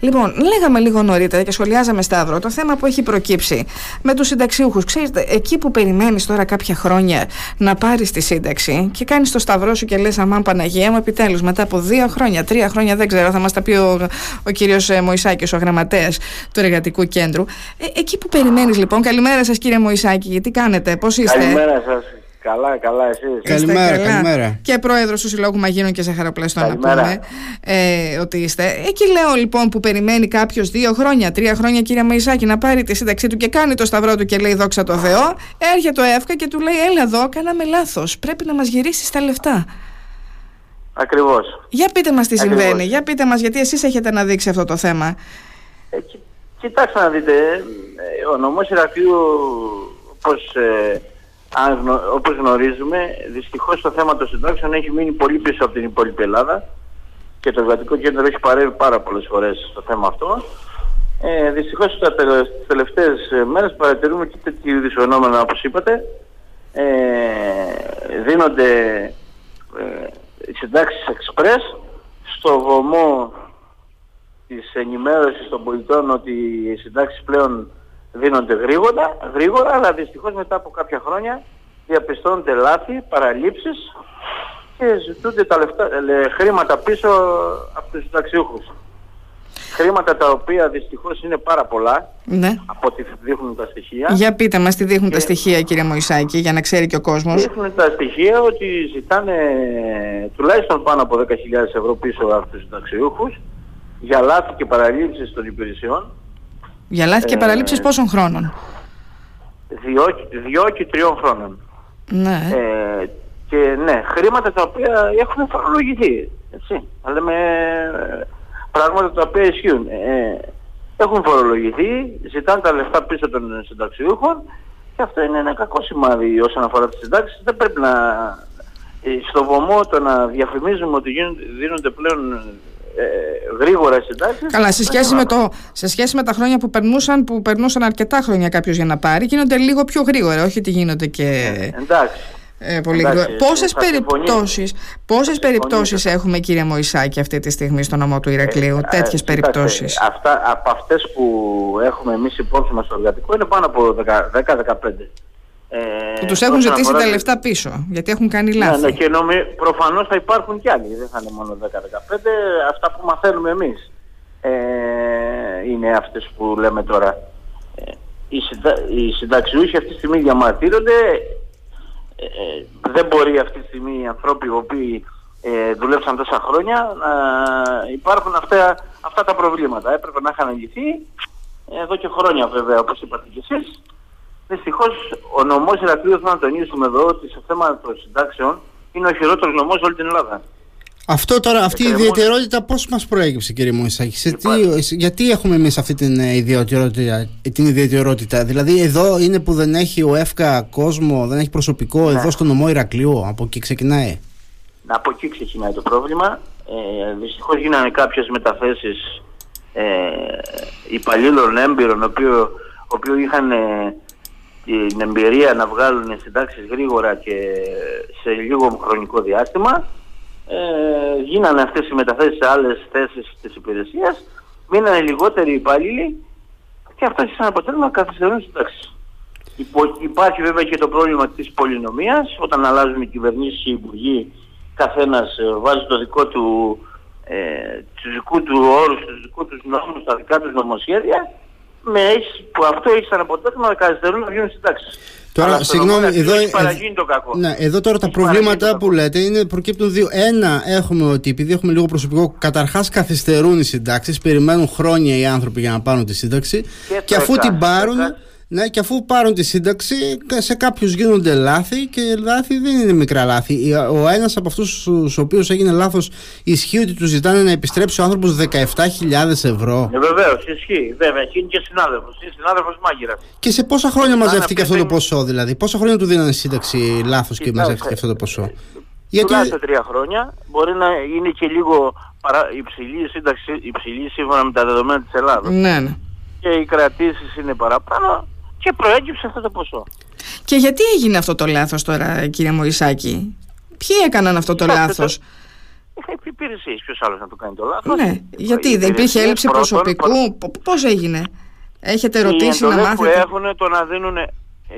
Λοιπόν, λέγαμε λίγο νωρίτερα και σχολιάζαμε Σταύρο το θέμα που έχει προκύψει με τους συνταξιούχους. Ξέρετε, εκεί που περιμένεις τώρα κάποια χρόνια να πάρεις τη σύνταξη και κάνεις το Σταυρό σου και λες: Αμάν Παναγία μου, επιτέλους μετά από δύο χρόνια, τρία χρόνια, δεν ξέρω, θα μας τα πει ο, ο κύριος ε, Μωησάκη, ο γραμματέας του Εργατικού Κέντρου. Ε, εκεί που περιμένεις λοιπόν, καλημέρα σας κύριε Μωησάκη, τι κάνετε, πώς είστε; Καλημέρα σας. Καλά, καλά, εσείς. Καλημέρα, καλά. καλημέρα. Και πρόεδρος του Συλλόγου Μαγίνων και Ζαχαροπλαστών να πούμε ε, ότι είστε. Εκεί λέω λοιπόν που περιμένει κάποιος δύο χρόνια, τρία χρόνια, κύριε Μαϊσάκη, να πάρει τη σύνταξή του και κάνει το σταυρό του και λέει δόξα τω Θεώ. Έρχεται ο ΕΦΚΑ και του λέει: Έλα εδώ, κάναμε λάθος. Πρέπει να μας γυρίσεις τα λεφτά. Ακριβώς. Για πείτε μας τι συμβαίνει, για πείτε μας γιατί εσείς έχετε να δείξει αυτό το θέμα. Ε, κοιτάξτε να δείτε, ε, ο νομός Ηρακλείου, όπως ε, αν, όπως γνωρίζουμε, δυστυχώς το θέμα των συντάξεων έχει μείνει πολύ πίσω από την υπόλοιπη Ελλάδα και το Εργατικό Κέντρο έχει παρέμβει πάρα πολλές φορές στο θέμα αυτό. Ε, δυστυχώς τα τελευταίες μέρες παρατηρούμε και τέτοιου είδους φαινόμενα όπως είπατε. Ε, δίνονται ε, συντάξεις εξπρές στο βωμό της ενημέρωσης των πολιτών ότι οι συντάξεις πλέον δίνονται γρήγορα, γρήγορα, αλλά δυστυχώς μετά από κάποια χρόνια διαπιστώνονται λάθη, παραλήψεις και ζητούνται τα λεφτά, χρήματα πίσω από τους συνταξιούχους. Χρήματα τα οποία δυστυχώς είναι πάρα πολλά ναι. από ό,τι δείχνουν τα στοιχεία. Για πείτε μας τι δείχνουν τα στοιχεία κύριε Μωυσάκη για να ξέρει και ο κόσμος. Δείχνουν τα στοιχεία ότι ζητάνε τουλάχιστον πάνω από 10.000 ευρώ πίσω από τους συνταξιούχους για λάθη και παραλήψεις των υπηρεσιών για λάθη και παραλήψεις πόσων χρόνων; Δυο, δυο και τριών χρόνων. Ναι. Ε, και ναι, χρήματα τα οποία έχουν φορολογηθεί. Έτσι. Αλλά λέμε πράγματα τα οποία ισχύουν. Ε, έχουν φορολογηθεί, ζητάνε τα λεφτά πίσω των συνταξιούχων και αυτό είναι ένα κακό σημάδι όσον αφορά τις συντάξεις. Δεν πρέπει να στο βωμό το να διαφημίζουμε ότι δίνονται πλέον ε, γρήγορα συντάξεις. Καλά, σε σχέση, με το, σε σχέση με τα χρόνια που περνούσαν, που περνούσαν αρκετά χρόνια κάποιος για να πάρει, γίνονται λίγο πιο γρήγορα, όχι ότι γίνονται και. Ε, εντάξει. Ε, πολύ Εντάξει, πόσες περιπτώσεις, πόσες περιπτώσεις έχουμε κύριε Μωυσάκη αυτή τη στιγμή στο νομό του Ηρακλείου, ε, τέτοιες ε, περιπτώσεις; Αυτά, από αυτές που έχουμε εμείς υπόψη μας στο εργατικό είναι πάνω από 10-15. Ε, που τους έχουν ζητήσει τα λεφτά πίσω, γιατί έχουν κάνει ναι, λάθη. Ναι, ναι, και νομι... προφανώς θα υπάρχουν κι άλλοι, δεν θα είναι μόνο 10-15. Αυτά που μαθαίνουμε εμείς ε, είναι αυτές που λέμε τώρα. Ε, οι, συντα... οι συνταξιούχοι αυτή τη στιγμή διαμαρτύρονται. Ε, ε, δεν μπορεί αυτή τη στιγμή οι ανθρώποι οι οποίοι ε, δουλέψαν τόσα χρόνια να υπάρχουν αυτά, αυτά τα προβλήματα. Έπρεπε να είχαν λυθεί εδώ και χρόνια βέβαια όπως είπατε κι εσείς. Δυστυχώς ο νομός Ηρακλείου, θέλω να τονίσουμε εδώ ότι σε θέμα των συντάξεων είναι ο χειρότερος νομός όλη την Ελλάδα. Αυτό τώρα, αυτή η ιδιαιτερότητα πώς μας προέκυψε, κύριε Μωησάκη, γιατί έχουμε εμείς αυτή την ε, ιδιαιτερότητα, την ιδιαιτερότητα, Δηλαδή, εδώ είναι που δεν έχει ο ΕΦΚΑ κόσμο, δεν έχει προσωπικό, ναι. εδώ στο νομό Ηρακλείου, από εκεί ξεκινάει; Από εκεί ξεκινάει το πρόβλημα. Ε, Δυστυχώς γίνανε κάποιες μεταθέσεις ε, υπαλλήλων έμπειρων, οι οποίοι είχαν. Ε, την εμπειρία να βγάλουν συντάξεις γρήγορα και σε λίγο χρονικό διάστημα. Ε, γίνανε αυτές οι μεταθέσεις σε άλλες θέσεις της υπηρεσίας, μείνανε λιγότεροι υπάλληλοι και αυτό έχει σαν αποτέλεσμα να καθυστερούν συντάξεις. Υπάρχει βέβαια και το πρόβλημα της πολυνομίας, όταν αλλάζουν οι κυβερνήσεις και οι υπουργοί, καθένας ε, βάζει το δικό του, ε, τους δικούς του όρους, τους δικούς τους νόμους, τα δικά τους νομοσχέδια με που αυτό έχεις σαν αποτέλεσμα να καθυστερούν να βγουν συντάξεις. Τώρα, συγγνώμη, εδώ, έχει παραγίνει το κακό. Ναι, εδώ τώρα τα προβλήματα που λέτε είναι, προκύπτουν δύο. Ένα, έχουμε ότι επειδή έχουμε λίγο προσωπικό, καταρχάς καθυστερούν οι συντάξεις, περιμένουν χρόνια οι άνθρωποι για να πάρουν τη σύνταξη και, και αφού την πάρουν. Ναι, και αφού πάρουν τη σύνταξη, σε κάποιους γίνονται λάθη και λάθη δεν είναι μικρά λάθη. Ο ένας από αυτούς στους οποίους έγινε λάθος ισχύει ότι τους ζητάνε να επιστρέψει ο άνθρωπος 17.000 ευρώ. Ε, Βεβαίως, ισχύει. Βέβαια, και είναι και συνάδελφος. Είναι συνάδελφος μάγειρας. Και σε πόσα χρόνια μαζεύτηκε αυτό το ποσό, δηλαδή; Πόσα χρόνια του δίνανε σύνταξη λάθος και μαζεύτηκε αυτό το ποσό; Γιατί... Τουλάχιστον τρία χρόνια. Μπορεί να είναι και λίγο παρα... υψηλή σύνταξη, υψηλή σύμφωνα με τα δεδομένα της Ελλάδας. Ναι, ναι. Και οι κρατήσεις είναι παραπάνω και προέκυψε αυτό το ποσό. Και γιατί έγινε αυτό το λάθος τώρα κύριε Μωυσάκη, ποιοι έκαναν αυτό το λάθος; Είχα υπηρεσίες. Ποιος άλλος να το κάνει το λάθος; Ναι, γιατί δεν υπήρχε έλλειψη προσωπικού; Πώς έγινε, Έχετε ρωτήσει να μάθετε. που έχουν το να δίνουν. Ε,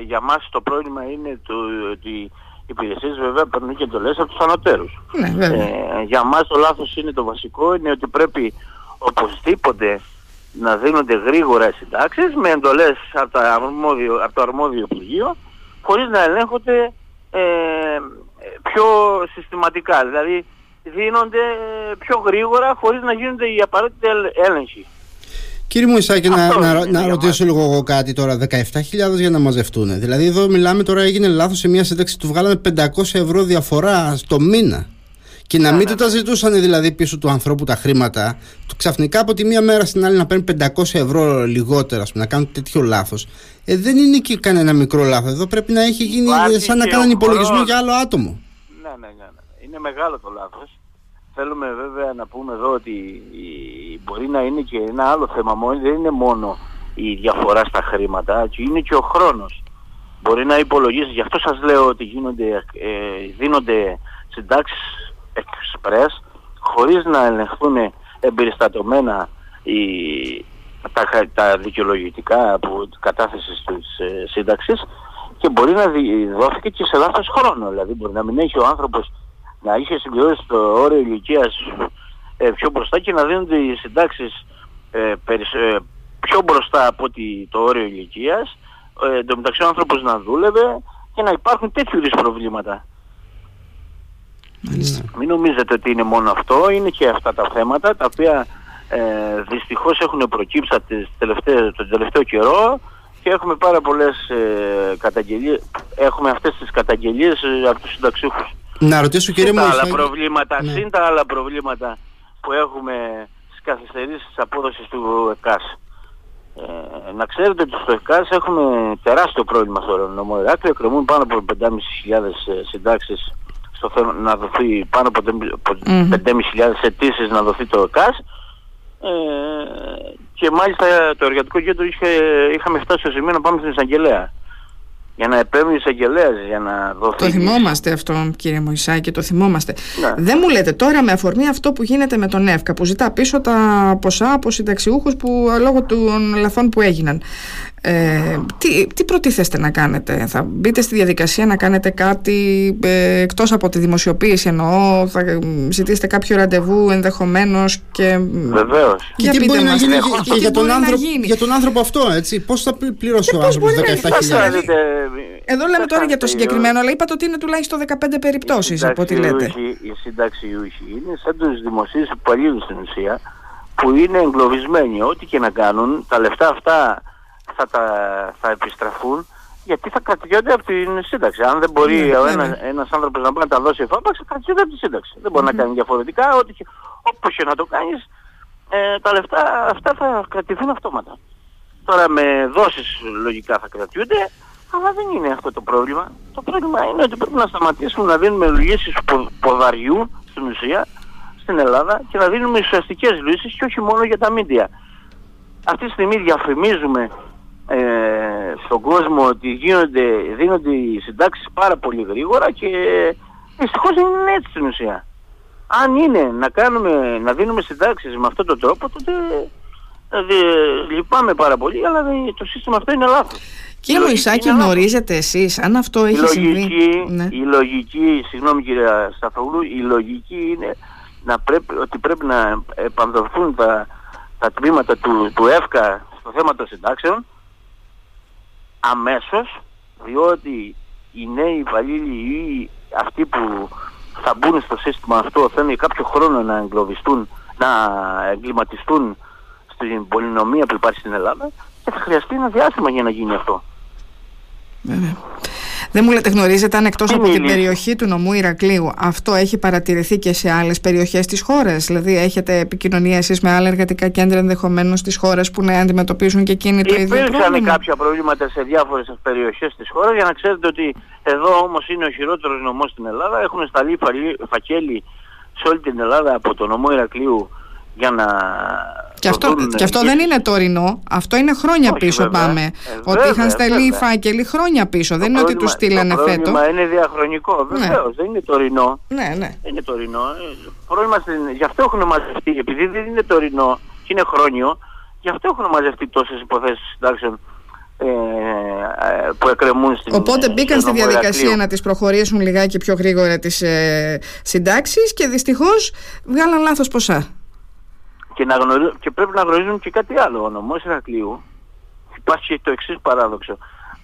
για μας το πρόβλημα είναι το, ότι οι υπηρεσίες βέβαια παίρνουν και εντολές από τους ανωτέρους. Ναι, ε, για μας το λάθος είναι το βασικό, είναι ότι πρέπει οπωσδήποτε να δίνονται γρήγορα συντάξεις με εντολές από, από το αρμόδιο Υπουργείο χωρίς να ελέγχονται ε, πιο συστηματικά. Δηλαδή δίνονται πιο γρήγορα χωρίς να γίνονται οι απαραίτητοι έλεγχοι. Κύριε μου Ισάκη, να, να, να ρωτήσω λίγο εγώ κάτι τώρα. 17.000 για να μαζευτούν. Δηλαδή, εδώ μιλάμε τώρα, έγινε λάθος σε μια σύνταξη, του βγάλαμε 500 ευρώ διαφορά στο μήνα. Και να μην του τα ζητούσαν δηλαδή πίσω του ανθρώπου τα χρήματα, του ξαφνικά από τη μία μέρα στην άλλη να παίρνει 500 ευρώ λιγότερα, πούμε, να κάνουν τέτοιο λάθος. Ε, δεν είναι και κανένα μικρό λάθος. Εδώ πρέπει να έχει γίνει σαν να κάνουν υπολογισμό για άλλο άτομο. Ναι, ναι, ναι, ναι. Είναι μεγάλο το λάθος. Θέλουμε βέβαια να πούμε εδώ ότι μπορεί να είναι και ένα άλλο θέμα μόνο, δεν είναι μόνο η διαφορά στα χρήματα, είναι και ο χρόνος. Μπορεί να υπολογίσει, γι' αυτό σας λέω ότι γίνονται, ε, δίνονται συντάξεις εξπρές χωρίς να ελεγχθούν εμπεριστατωμένα οι, τα, τα δικαιολογητικά από κατάθεσης της ε, σύνταξης και μπορεί να δόθηκε και σε λάθος χρόνο. Δηλαδή μπορεί να μην έχει ο άνθρωπος να είχε συμπληρώσει το όριο ηλικίας ε, πιο μπροστά και να δίνονται οι συντάξεις ε, ε πιο μπροστά από το όριο ηλικίας ε, εν μεταξύ ο άνθρωπος να δούλευε και να υπάρχουν τέτοιου είδους προβλήματα. Μάλιστα. Μην νομίζετε ότι είναι μόνο αυτό, είναι και αυτά τα θέματα τα οποία ε, δυστυχώς έχουν προκύψει τον τελευταίο καιρό και έχουμε πάρα πολλές ε, καταγγελίες, έχουμε αυτές τις καταγγελίες ε, από τους συνταξιούχους. Να ρωτήσω κύριε μου... Τα άλλα προβλήματα, ναι. συν τα άλλα προβλήματα που έχουμε στις καθυστερήσεις της απόδοσης του ΕΚΑΣ. Ε, να ξέρετε ότι στο ΕΚΑΣ έχουμε τεράστιο πρόβλημα στο νομό Ηράκλειο, εκκρεμούν πάνω από 5.500 συντάξεις στο θέμα να δοθεί πάνω από 5.500 αιτήσεις να δοθεί το ΕΚΑΣ ε, και μάλιστα το εργατικό κέντρο είχε, είχαμε φτάσει στο σημείο να πάμε στην εισαγγελέα για να επέμβει εισαγγελέα για να δοθεί. Το θυμόμαστε αυτό, κύριε Μωησάκη, το θυμόμαστε. Ναι. Δεν μου λέτε τώρα με αφορμή αυτό που γίνεται με τον ΕΦΚΑ, που ζητά πίσω τα ποσά από συνταξιούχους που λόγω των λαθών που έγιναν. Ε, τι, τι προτίθεστε να κάνετε, θα μπείτε στη διαδικασία να κάνετε κάτι ε, εκτός από τη δημοσιοποίηση εννοώ, θα ζητήσετε κάποιο ραντεβού ενδεχομένως και... Βεβαίως. Και τι μπορεί να γίνει και, για, τον άνθρωπο, για τον άνθρωπο αυτό, έτσι, πώς θα πληρώσει ο άνθρωπος 17.000. Εδώ λέμε τώρα για το συγκεκριμένο, αλλά είπατε ότι είναι τουλάχιστον 15 περιπτώσεις από ό,τι λέτε. Οι συνταξιούχοι είναι σαν τους δημοσίους υπαλλήλους στην ουσία που είναι εγκλωβισμένοι. Ό,τι και να κάνουν, τα λεφτά αυτά θα, τα, θα επιστραφούν γιατί θα κρατιόνται από την σύνταξη. Αν δεν μπορεί ναι, ο ναι, ένα, ναι. ένας άνθρωπος να μπορεί να τα δώσει εφάπαξ, θα κρατιόνται από τη σύνταξη. Δεν μπορεί να κάνει διαφορετικά, ό,τι, όπως και να το κάνεις, ε, τα λεφτά αυτά θα κρατηθούν αυτόματα. Τώρα με δόσεις λογικά θα κρατιούνται, αλλά δεν είναι αυτό το πρόβλημα. Το πρόβλημα είναι ότι πρέπει να σταματήσουμε να δίνουμε λύσεις ποδαριού στην ουσία στην Ελλάδα και να δίνουμε ουσιαστικές λύσεις και όχι μόνο για τα μίντια. Αυτή τη στιγμή διαφημίζουμε ε, στον κόσμο ότι γίνονται, δίνονται οι συντάξεις πάρα πολύ γρήγορα και δυστυχώς δεν είναι έτσι στην ουσία. Αν είναι να, κάνουμε, να δίνουμε συντάξεις με αυτόν τον τρόπο τότε δηλαδή, λυπάμαι πάρα πολύ αλλά το σύστημα αυτό είναι λάθος. Κύριε Μωυσάκη, γνωρίζετε εσείς αν αυτό έχει συμβεί; Ναι. Η λογική, συγγνώμη κύριε Σταφογλού, η λογική είναι να πρέπει, ότι πρέπει να επανδοθούν τα, τα τμήματα του, του ΕΦΚΑ στο θέμα των συντάξεων αμέσως διότι οι νέοι υπαλλήλοι ή αυτοί που θα μπουν στο σύστημα αυτό θέλουν κάποιο χρόνο να εγκλωβιστούν, να εγκληματιστούν στην πολυνομία που υπάρχει στην Ελλάδα και θα χρειαστεί ένα διάστημα για να γίνει αυτό. Βέβαια. Δεν μου λέτε, γνωρίζετε αν εκτός από την περιοχή του νομού Ηρακλείου αυτό έχει παρατηρηθεί και σε άλλες περιοχές της χώρας; Δηλαδή, έχετε επικοινωνία εσείς με άλλα εργατικά κέντρα ενδεχομένως στις χώρες που να αντιμετωπίζουν και εκείνοι το ίδιο πρόβλημα; Υπήρξαν κάποια προβλήματα σε διάφορες περιοχές της χώρας για να ξέρετε ότι εδώ όμως είναι ο χειρότερος νομός στην Ελλάδα. Έχουν σταλεί φακέλοι σε όλη την Ελλάδα από το νομό Ηρακλείου για να και αυτό, και αυτό δεν είναι τωρινό, αυτό είναι χρόνια πίσω πάμε. Ε, ότι είχαν στελεί οι φάκελοι χρόνια πίσω, δεν είναι ότι τους στείλανε φέτος. Το είναι διαχρονικό, βεβαίως, ναι. δεν είναι τωρινό. Ναι, ναι. Δεν είναι τωρινό. Ε, πρόβλημα, γι' αυτό έχουν μαζευτεί, επειδή δεν είναι τωρινό και είναι χρόνιο, γι' αυτό έχουν μαζευτεί τόσες υποθέσεις συντάξεων ε, που εκκρεμούν στην Οπότε μπήκαν στη διαδικασία να τις προχωρήσουν λιγάκι πιο γρήγορα τις ε, συντάξεις και δυστυχώς βγάλαν λάθος ποσά. Και, να και πρέπει να γνωρίζουν και κάτι άλλο. Ο νομός Ηρακλείου υπάρχει το εξής παράδοξο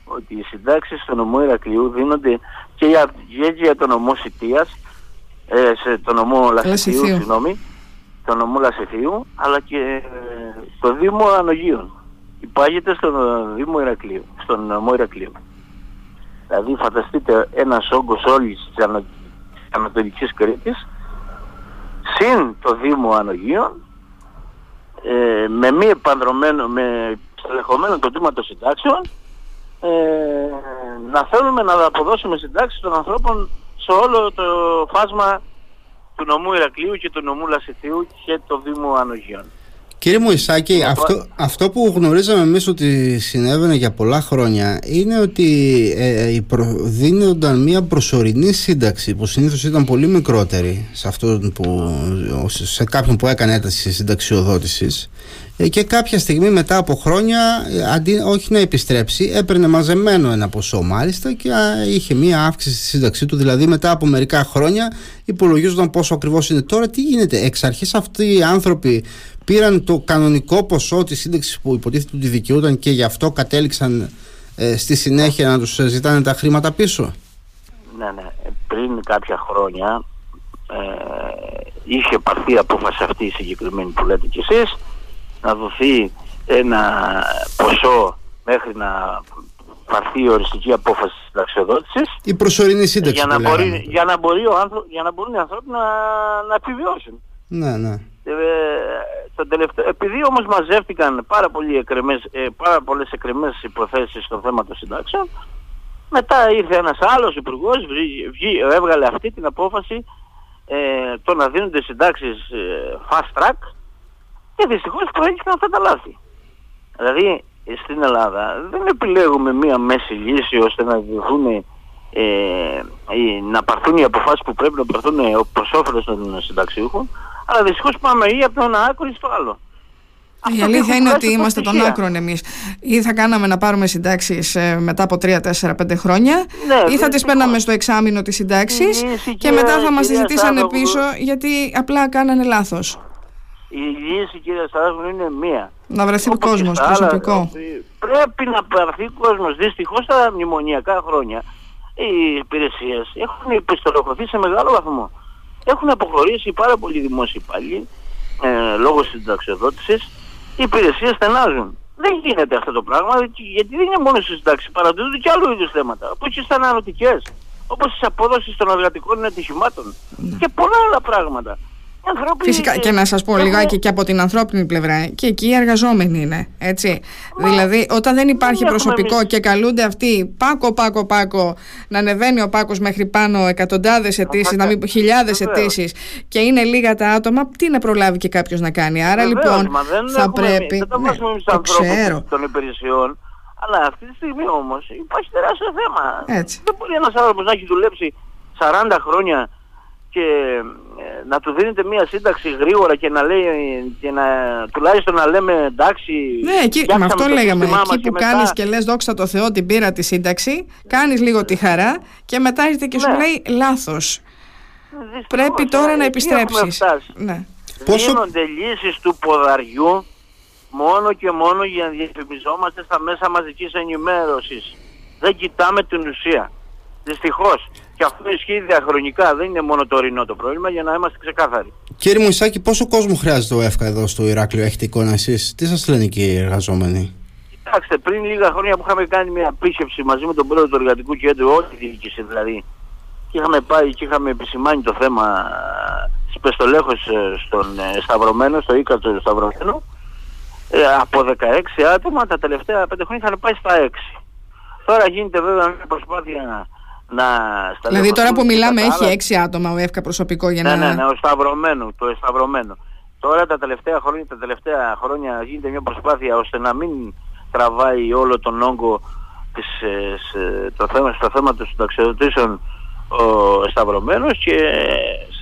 ότι οι συντάξεις στο νομό Ηρακλείου δίνονται και για, και για το νομό Σιτίας ε, σε το νομό Λασιθίου, συγγνώμη, το νομό Λασιθίου αλλά και το Δήμο Ανογείων υπάγεται στον Δήμο Ηρακλείου, στον νομό Ηρακλείου. Δηλαδή φανταστείτε ένας όγκος όλης της Ανατολικής Κρήτης συν το Δήμο Ανογείων ε, με μη επανδρομένο, με στελεχωμένο το τμήμα των συντάξεων ε, να θέλουμε να αποδώσουμε συντάξεις των ανθρώπων σε όλο το φάσμα του νομού Ηρακλείου και του νομού Λασιθίου και το Δήμου Ανογείων. Κύριε Μωυσάκη, αυτό, αυτό που γνωρίζαμε εμείς ότι συνέβαινε για πολλά χρόνια είναι ότι ε, δίνονταν μια προσωρινή σύνταξη που συνήθως ήταν πολύ μικρότερη σε, που, σε κάποιον που έκανε ένταση συνταξιοδότησης. Ε, και κάποια στιγμή μετά από χρόνια ε, αντί όχι να επιστρέψει έπαιρνε μαζεμένο ένα ποσό μάλιστα και είχε μία αύξηση στη σύνταξή του. Δηλαδή μετά από μερικά χρόνια υπολογίζονταν πόσο ακριβώς είναι τώρα. Τι γίνεται εξ αρχής αυτοί οι άνθρωποι πήραν το κανονικό ποσό της σύνταξης που υποτίθεται ότι δικαιούταν και γι' αυτό κατέληξαν ε, στη συνέχεια να τους ζητάνε τα χρήματα πίσω; Ναι, ναι. Πριν κάποια χρόνια ε, είχε πάρθει απόφαση αυτή η συγκεκριμένη που λέτε κι εσείς να δοθεί ένα ποσό μέχρι να πάρθει η οριστική απόφαση της συνταξιοδότησης η προσωρινή σύνταξη για να, μπορεί, για, να μπορεί ο άνθρω, για να μπορούν οι άνθρωποι να, να επιβιώσουν. Ναι, ναι. Ε, το τελευταίο, επειδή όμως μαζεύτηκαν πάρα, πολύ εκρεμές, ε, πάρα πολλές εκρεμές υποθέσεις στο θέμα των συντάξεων μετά ήρθε ένας άλλος υπουργός, έβγαλε αυτή την απόφαση ε, το να δίνονται συντάξεις ε, fast track και δυστυχώς προέκυψαν αυτά τα λάθη. Δηλαδή στην Ελλάδα δεν επιλέγουμε μία μέση λύση ώστε να διωθούν ε, να πάρθουν οι αποφάσεις που πρέπει να πάρθουν προς όφελος των συνταξιούχων αλλά δυστυχώς πάμε ή από το ένα άκρο ή στο άλλο. Η αλήθεια είναι ότι είμαστε των άκρων εμείς. Ή θα κάναμε να πάρουμε συντάξεις ε, μετά από 3, 4, 5 χρόνια, ναι, ή θα τις παίρναμε στο εξάμεινο τη συντάξη και μετά θα μας τι ζητήσανε πίσω γιατί απλά κάνανε λάθος. Η λύση, κύριε Σταράγου, είναι μία. Να βρεθεί ο κόσμος προσωπικό. Πρέπει να βρεθεί κόσμος. Δυστυχώς τα μνημονιακά χρόνια οι υπηρεσίες έχουν επιστροφωθεί σε μεγάλο βαθμό έχουν αποχωρήσει πάρα πολλοί δημόσιοι υπάλληλοι ε, λόγω συνταξιοδότησης, οι υπηρεσίες στενάζουν. Δεν γίνεται αυτό το πράγμα γιατί δεν είναι μόνο στη συντάξη, παραδίδονται και άλλου είδους θέματα, όπως και στα αναλωτικές, όπως η απόδοση των εργατικών ατυχημάτων ναι. και πολλά άλλα πράγματα. Φυσικά και να σας πω λιγάκι και από την ανθρώπινη πλευρά και εκεί οι εργαζόμενοι είναι έτσι. Δηλαδή όταν δεν υπάρχει προσωπικό και καλούνται αυτοί πάκο πάκο πάκο να ανεβαίνει ο πάκος μέχρι πάνω εκατοντάδες αιτήσεις, να μην χιλιάδες αιτήσεις και είναι λίγα τα άτομα τι να προλάβει και κάποιος να κάνει. Άρα λοιπόν θα πρέπει δεν ναι, το ξέρω. των υπηρεσιών αλλά αυτή τη στιγμή όμως υπάρχει τεράστιο θέμα. Έτσι. δεν μπορεί ένας άνθρωπος να έχει δουλέψει 40 χρόνια και ε, να του δίνετε μία σύνταξη γρήγορα και να λέει και να, τουλάχιστον να λέμε εντάξει ναι εκεί, με αυτό λέγαμε. εκεί που μετά... κάνεις και λες δόξα τω Θεώ την πήρα τη σύνταξη κάνεις λίγο τη χαρά και μετά έρχεται και σου ναι. λέει λάθος πρέπει τώρα να επιστρέψεις. ναι. Πόσο... Δίνονται λύσεις του ποδαριού μόνο και μόνο για να διαφημιζόμαστε στα μέσα μαζικής ενημέρωσης. Δεν κοιτάμε την ουσία. Δυστυχώς και αυτό ισχύει διαχρονικά, δεν είναι μόνο το ορεινό το πρόβλημα, για να είμαστε ξεκάθαροι. Κύριε Μουισάκη, πόσο κόσμο χρειάζεται ο ΕΦΚΑ εδώ στο Ηράκλειο, έχετε εικόνα εσείς, τι σας λένε και οι εργαζόμενοι; Κοιτάξτε, πριν λίγα χρόνια που είχαμε κάνει μια πίσχευση μαζί με τον πρόεδρο του Εργατικού Κέντρου, όλη τη διοίκηση δηλαδή, και είχαμε πάει και είχαμε επισημάνει το θέμα τη Πεστολέχο ε, στον ε, Σταυρωμένο, στο Ήκαρτο Σταυρωμένο, ε, από 16 άτομα τα τελευταία 5 χρόνια είχαν πάει στα 6. Τώρα γίνεται βέβαια μια προσπάθεια να Δηλαδή τώρα που μιλάμε έχει έξι άτομα ο ΕΦΚΑ προσωπικό για ναι, να... Ναι, ναι, ο Σταυρωμένο, το Σταυρωμένο. Τώρα τα τελευταία χρόνια, τα τελευταία χρόνια γίνεται μια προσπάθεια ώστε να μην τραβάει όλο τον όγκο της, ε, το θέμα, στο θέμα των συνταξιοδοτήσεων ο Σταυρωμένος και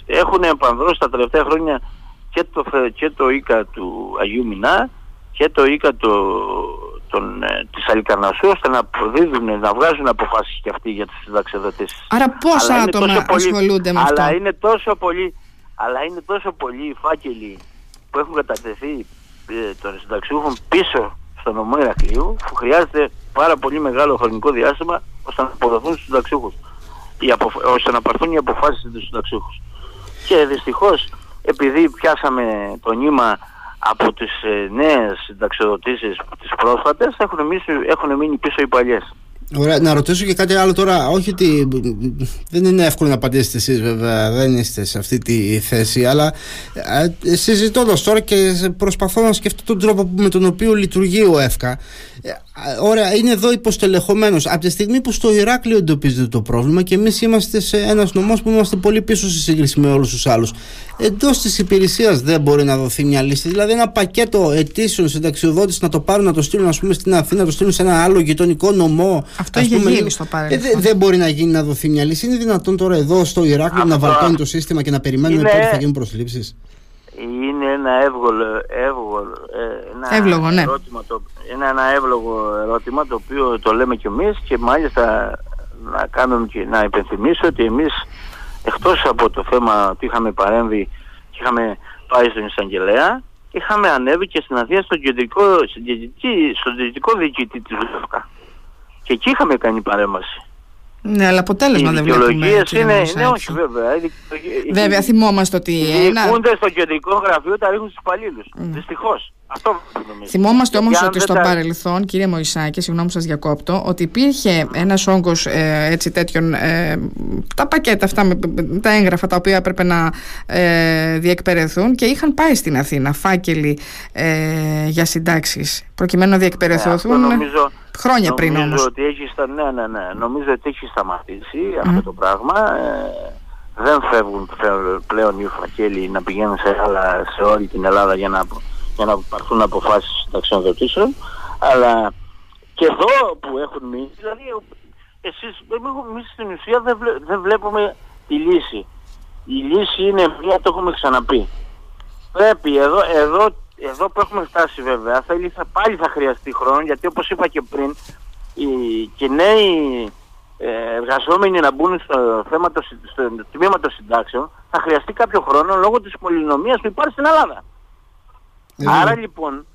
έχουν επανδρώσει τα τελευταία χρόνια και το, και το ΙΚΑ του Αγίου Μινά και το ΙΚΑ το, τον, ε, της Αλικαρνασσού ώστε να προδίδουν, να βγάζουν αποφάσεις και αυτοί για τις συνταξιοδοτήσεις. Άρα πόσα άτομα ασχολούνται με αυτό. Αλλά είναι τόσο πολύ, αλλά είναι τόσο πολλοί οι φάκελοι που έχουν κατατεθεί ε, των συνταξιούχων πίσω στο νομό Ηρακλείου που χρειάζεται πάρα πολύ μεγάλο χρονικό διάστημα ώστε να αποδοθούν στους συνταξιούχους ώστε να πάρθουν οι αποφάσεις στους συνταξιούχους. Και δυστυχώς επειδή πιάσαμε το νήμα από τις ε, νέες συνταξιοδοτήσεις τις πρόσφατες έχουν, έχουν μείνει πίσω οι παλιές. Ωραία, να ρωτήσω και κάτι άλλο τώρα. Όχι ότι δεν είναι εύκολο να απαντήσετε εσείς, βέβαια, δεν είστε σε αυτή τη θέση. Αλλά ε, συζητώντας τώρα και προσπαθώ να σκεφτώ τον τρόπο με τον οποίο λειτουργεί ο ΕΦΚΑ. Ε, ωραία, είναι εδώ υποστελεχωμένος. Από τη στιγμή που στο Ηράκλειο εντοπίζεται το πρόβλημα και εμείς είμαστε σε ένας νομός που είμαστε πολύ πίσω σε σύγκριση με όλους τους άλλους. Εντός της υπηρεσίας δεν μπορεί να δοθεί μια λύση. Δηλαδή, ένα πακέτο αιτήσεων συνταξιοδότηση να το πάρουν, να το στείλουν, ας πούμε, στην Αθήνα, να το στείλουν σε ένα άλλο γειτονικό νομό. Αυτό έχει γίνει στο παρελθόν. Ε, δεν μπορεί να γίνει να δοθεί μια λύση. Είναι δυνατόν τώρα εδώ στο Ηράκλειο να βαλτώνει το σύστημα και να περιμένουμε είναι... πότε θα γίνουν προσλήψεις; Είναι ένα εύγολο, εύγολο, ε, ένα εύλογο, ναι. ερώτημα, το, είναι ένα εύλογο ερώτημα το οποίο το λέμε κι εμείς και μάλιστα να κάνουμε και να υπενθυμίσω ότι εμείς εκτός από το θέμα ότι είχαμε παρέμβει και είχαμε πάει στον Εισαγγελέα είχαμε ανέβει και στην Αθήνα στον κεντρικό, στον κεντρικό διοικητή της ΒΕΦΚΑ και εκεί είχαμε κάνει παρέμβαση. Ναι, αλλά αποτέλεσμα δεν βλέπουμε. Οι είναι, ναι, όχι βέβαια. Βέβαια, θυμόμαστε ότι. Οι διοικούνται στο κεντρικό γραφείο τα ρίχνουν στους υπαλλήλους. Mm. Δυστυχώς. Αυτό Θυμόμαστε όμως ότι στο παρελθόν, κύριε Μωησάκη, συγγνώμη σας διακόπτω, ότι υπήρχε ένας όγκος ε, έτσι τέτοιων. Ε, τα πακέτα αυτά, τα έγγραφα τα οποία έπρεπε να ε, διεκπαιρεθούν και είχαν πάει στην Αθήνα φάκελοι ε, για συντάξεις προκειμένου να διεκπαιρεθούν. Ναι, νομίζω, χρόνια πριν όμως. Νομίζω ότι έχεις, ναι, ναι, ναι, νομίζω ότι έχεις σταματήσει αυτό το πράγμα. Ε, δεν φεύγουν πλέον οι φακέλοι να πηγαίνουν σε, άλλα, σε όλη την Ελλάδα για να για να πάρθουν αποφάσεις ταξιοδοτήσεων αλλά και εδώ που έχουν μείνει δηλαδή εσείς εμείς στην ουσία δεν, δεν βλέπουμε τη λύση η λύση είναι μια το έχουμε ξαναπεί πρέπει εδώ, εδώ, εδώ που έχουμε φτάσει βέβαια θέλει, θα, πάλι θα χρειαστεί χρόνο γιατί όπως είπα και πριν οι, και νέοι ε, εργαζόμενοι να μπουν στο θέμα το, στο τμήμα των συντάξεων θα χρειαστεί κάποιο χρόνο λόγω της πολυνομίας που υπάρχει στην Ελλάδα. Ε, Άρα λοιπόν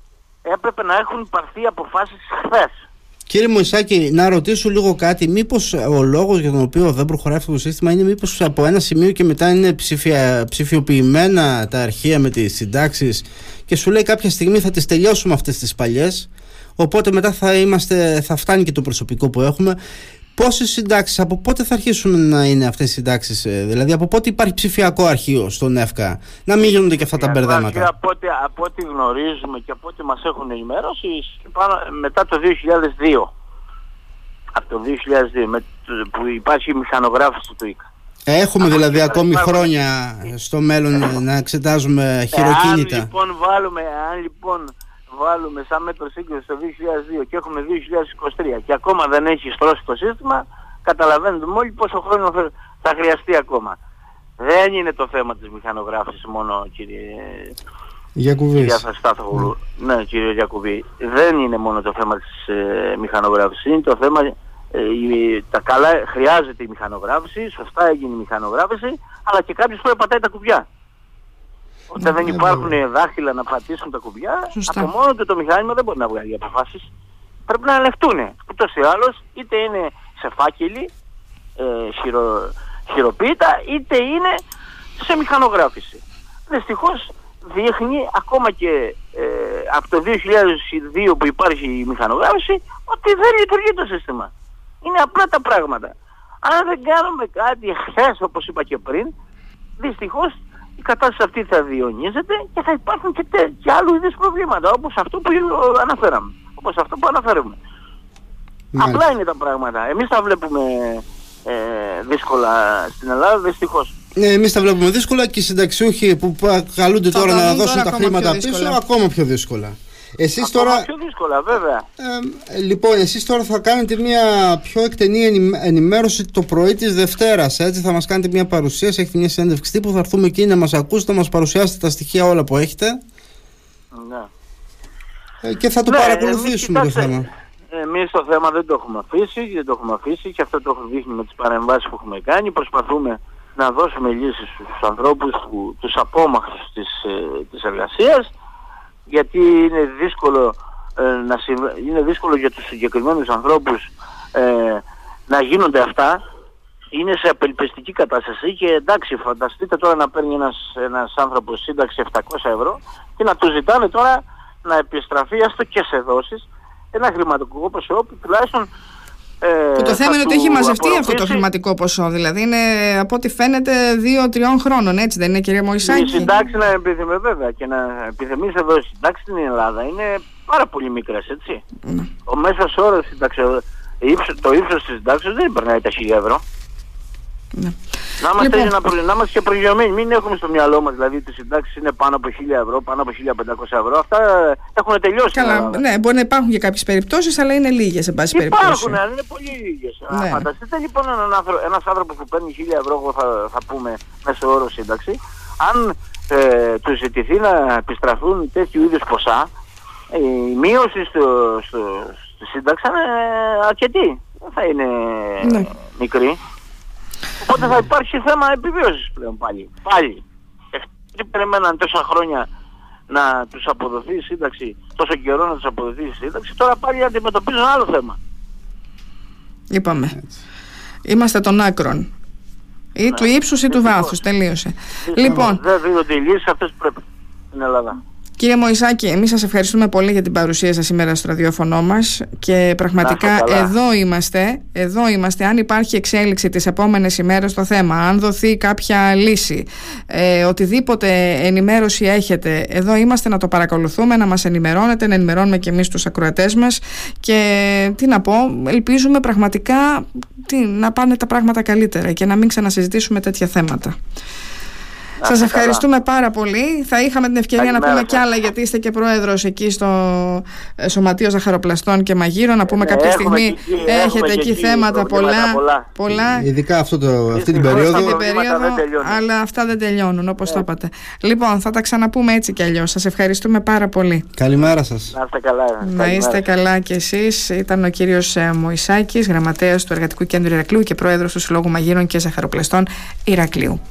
έπρεπε να έχουν πάρθει αποφάσεις χθες. Κύριε Μωυσάκη, να ρωτήσω λίγο κάτι. Μήπως ο λόγος για τον οποίο δεν προχωράει αυτό το σύστημα είναι μήπως από ένα σημείο και μετά είναι ψηφια, ψηφιοποιημένα τα αρχεία με τις συντάξεις και σου λέει κάποια στιγμή θα τις τελειώσουμε αυτές τις παλιές. Οπότε μετά θα, είμαστε, θα φτάνει και το προσωπικό που έχουμε. Πόσες συντάξεις, από πότε θα αρχίσουν να είναι αυτές οι συντάξεις, ε, δηλαδή από πότε υπάρχει ψηφιακό αρχείο στον ΕΦΚΑ, να μην γίνονται και αυτά τα μπερδέματα; Από ό,τι, από ό,τι γνωρίζουμε και από ό,τι μας έχουν ενημερώσει, μετά το 2002. Από το 2002 με, που υπάρχει η μηχανογράφηση του ΙΚΑ. Έχουμε δηλαδή ακόμη χρόνια στο μέλλον να εξετάζουμε χειροκίνητα. Αν λοιπόν βάλουμε, αν λοιπόν βάλουμε σαν μέτρο σύγκριση το 2002 και έχουμε 2023 και ακόμα δεν έχει στρώσει το σύστημα, καταλαβαίνετε όλοι πόσο χρόνο θα χρειαστεί ακόμα. Δεν είναι το θέμα της μηχανογράφησης μόνο κύριε Γιακουβής. Ναι κύριε Γιακουβή. Δεν είναι μόνο το θέμα της ε, μηχανογράφησης. Είναι το θέμα ε, τα καλά, χρειάζεται η μηχανογράφηση, σωστά έγινε η μηχανογράφηση, αλλά και κάποιος πρέπει να πατάει τα κουμπιά. Όταν δεν υπάρχουν δάχτυλα να πατήσουν τα κουμπιά, Σωστά. από μόνο του το μηχάνημα δεν μπορεί να βγάλει αποφάσεις. Πρέπει να ελεγχτούν. Ούτως ή άλλως, είτε είναι σε φάκελοι, ε, χειρο, χειροποίητα, είτε είναι σε μηχανογράφηση. Δυστυχώς δείχνει ακόμα και ε, από το 2002 που υπάρχει η μηχανογράφηση ότι δεν λειτουργεί το σύστημα. Είναι απλά τα πράγματα. Αν δεν κάνουμε κάτι χθες όπως είπα και πριν, δυστυχώς η κατάσταση αυτή θα διονύζεται και θα υπάρχουν και, τε, και άλλους είδους προβλήματα όπως αυτό που αναφέραμε. Όπως αυτό που αναφέρουμε. Απλά είναι τα πράγματα. Εμείς τα βλέπουμε ε, δύσκολα στην Ελλάδα, δυστυχώς. Ναι, εμείς τα βλέπουμε δύσκολα και οι συνταξιούχοι που καλούνται τώρα να δώσουν τα χρήματα πίσω ακόμα πιο δύσκολα. Εσείς τώρα... πιο δύσκολα βέβαια. Ε, λοιπόν, εσείς τώρα θα κάνετε μια πιο εκτενή ενημέρωση το πρωί της Δευτέρας, έτσι; Θα μας κάνετε μια παρουσίαση, έχετε μια συνέντευξη τύπου, θα έρθουμε εκεί να μας ακούσετε, να μας παρουσιάσετε τα στοιχεία όλα που έχετε. Ναι. Ε, και θα το ναι, παρακολουθήσουμε το θέμα. Εμείς το θέμα δεν το έχουμε αφήσει, δεν το έχουμε αφήσει και αυτό το έχουμε δείχνει με τις παρεμβάσεις που έχουμε κάνει. Προσπαθούμε να δώσουμε λύσεις στους ανθρώπους, που, τους απόμαχους της, ε, της εργασίας γιατί είναι δύσκολο, ε, να είναι δύσκολο για τους συγκεκριμένους ανθρώπους ε, να γίνονται αυτά. Είναι σε απελπιστική κατάσταση και εντάξει φανταστείτε τώρα να παίρνει ένας, ένας άνθρωπος σύνταξη 700 ευρώ και να του ζητάνε τώρα να επιστραφεί έστω και σε δόσεις ένα χρηματικό ποσό που τουλάχιστον ε, και το θέμα είναι ότι έχει μαζευτεί αυτό το χρηματικό ποσό. Δηλαδή είναι από ό,τι φαίνεται δύο-τριών χρόνων, έτσι δεν είναι, κυρία Μωησάκη. Η συντάξη να επιθυμεί βέβαια και να επιθυμείς εδώ η συντάξη στην Ελλάδα είναι πάρα πολύ μικρές, έτσι. Ναι. Ο μέσος όρος το ύψος της συντάξη δεν περνάει τα 1000 ευρώ. Ναι. Να είμαστε, λοιπόν. να, να είμαστε και προηγουμένοι. Μην έχουμε στο μυαλό μας δηλαδή ότι οι συντάξεις είναι πάνω από 1000 ευρώ, πάνω από 1500 ευρώ. Αυτά έχουν τελειώσει. Καλά, ναι, μπορεί να υπάρχουν και κάποιες περιπτώσεις, αλλά είναι λίγες εν πάση περιπτώσει. Υπάρχουν, αλλά είναι πολύ λίγες. Ναι. Φανταστείτε λοιπόν έναν άνθρωπο, ένας άνθρωπος που παίρνει 1000 ευρώ, εγώ θα, θα πούμε μέσω όρο σύνταξη, αν ε, του ζητηθεί να επιστραφούν τέτοιου είδους ποσά, η μείωση στο, στο, στη σύνταξη είναι αρκετή. Δεν θα είναι ναι. μικρή. Οπότε θα υπάρξει θέμα επιβίωσης πλέον πάλι. Πάλι. Τι περιμέναν τόσα χρόνια να τους αποδοθεί η σύνταξη, τόσο καιρό να τους αποδοθεί η σύνταξη, τώρα πάλι αντιμετωπίζουν άλλο θέμα. Είπαμε. Είμαστε των άκρων. Ή ναι. του ύψους ή του βάθους. Τελείωσε. Λοιπόν. Δεν δίνονται οι λύσεις αυτές που πρέπει στην Ελλάδα. Κύριε Μωησάκη, εμείς σας ευχαριστούμε πολύ για την παρουσία σας σήμερα στο ραδιόφωνο μας και πραγματικά εδώ είμαστε. Εδώ είμαστε. Αν υπάρχει εξέλιξη τις επόμενες ημέρες στο θέμα, αν δοθεί κάποια λύση, ε, οτιδήποτε ενημέρωση έχετε, εδώ είμαστε να το παρακολουθούμε, να μας ενημερώνετε, να ενημερώνουμε και εμείς τους ακροατές μας. Και τι να πω, ελπίζουμε πραγματικά τι, να πάνε τα πράγματα καλύτερα και να μην ξανασυζητήσουμε τέτοια θέματα. Σας ευχαριστούμε πάρα πολύ. Θα είχαμε την ευκαιρία να πούμε κι άλλα, γιατί είστε και πρόεδρος εκεί στο ε, Σωματείο Ζαχαροπλαστών και Μαγείρων. Να πούμε κάποια στιγμή έχετε εκεί θέματα πολλά, πολλά. Ειδικά αυτό το, αυτή την περίοδο. Αυτή την περίοδο αλλά αυτά δεν τελειώνουν, όπως το ναι. είπατε. Λοιπόν, θα τα ξαναπούμε έτσι κι αλλιώς. Σας ευχαριστούμε πάρα πολύ. Καλημέρα σας. Να είστε καλά. Να είστε καλά κι εσείς. Ήταν ο κύριος ε, Μωησάκη, γραμματέας του Εργατικού Κέντρου Ηρακλείου και πρόεδρος του Συλλόγου Μαγείρων και Ζαχαροπλαστών Ηρακλείου.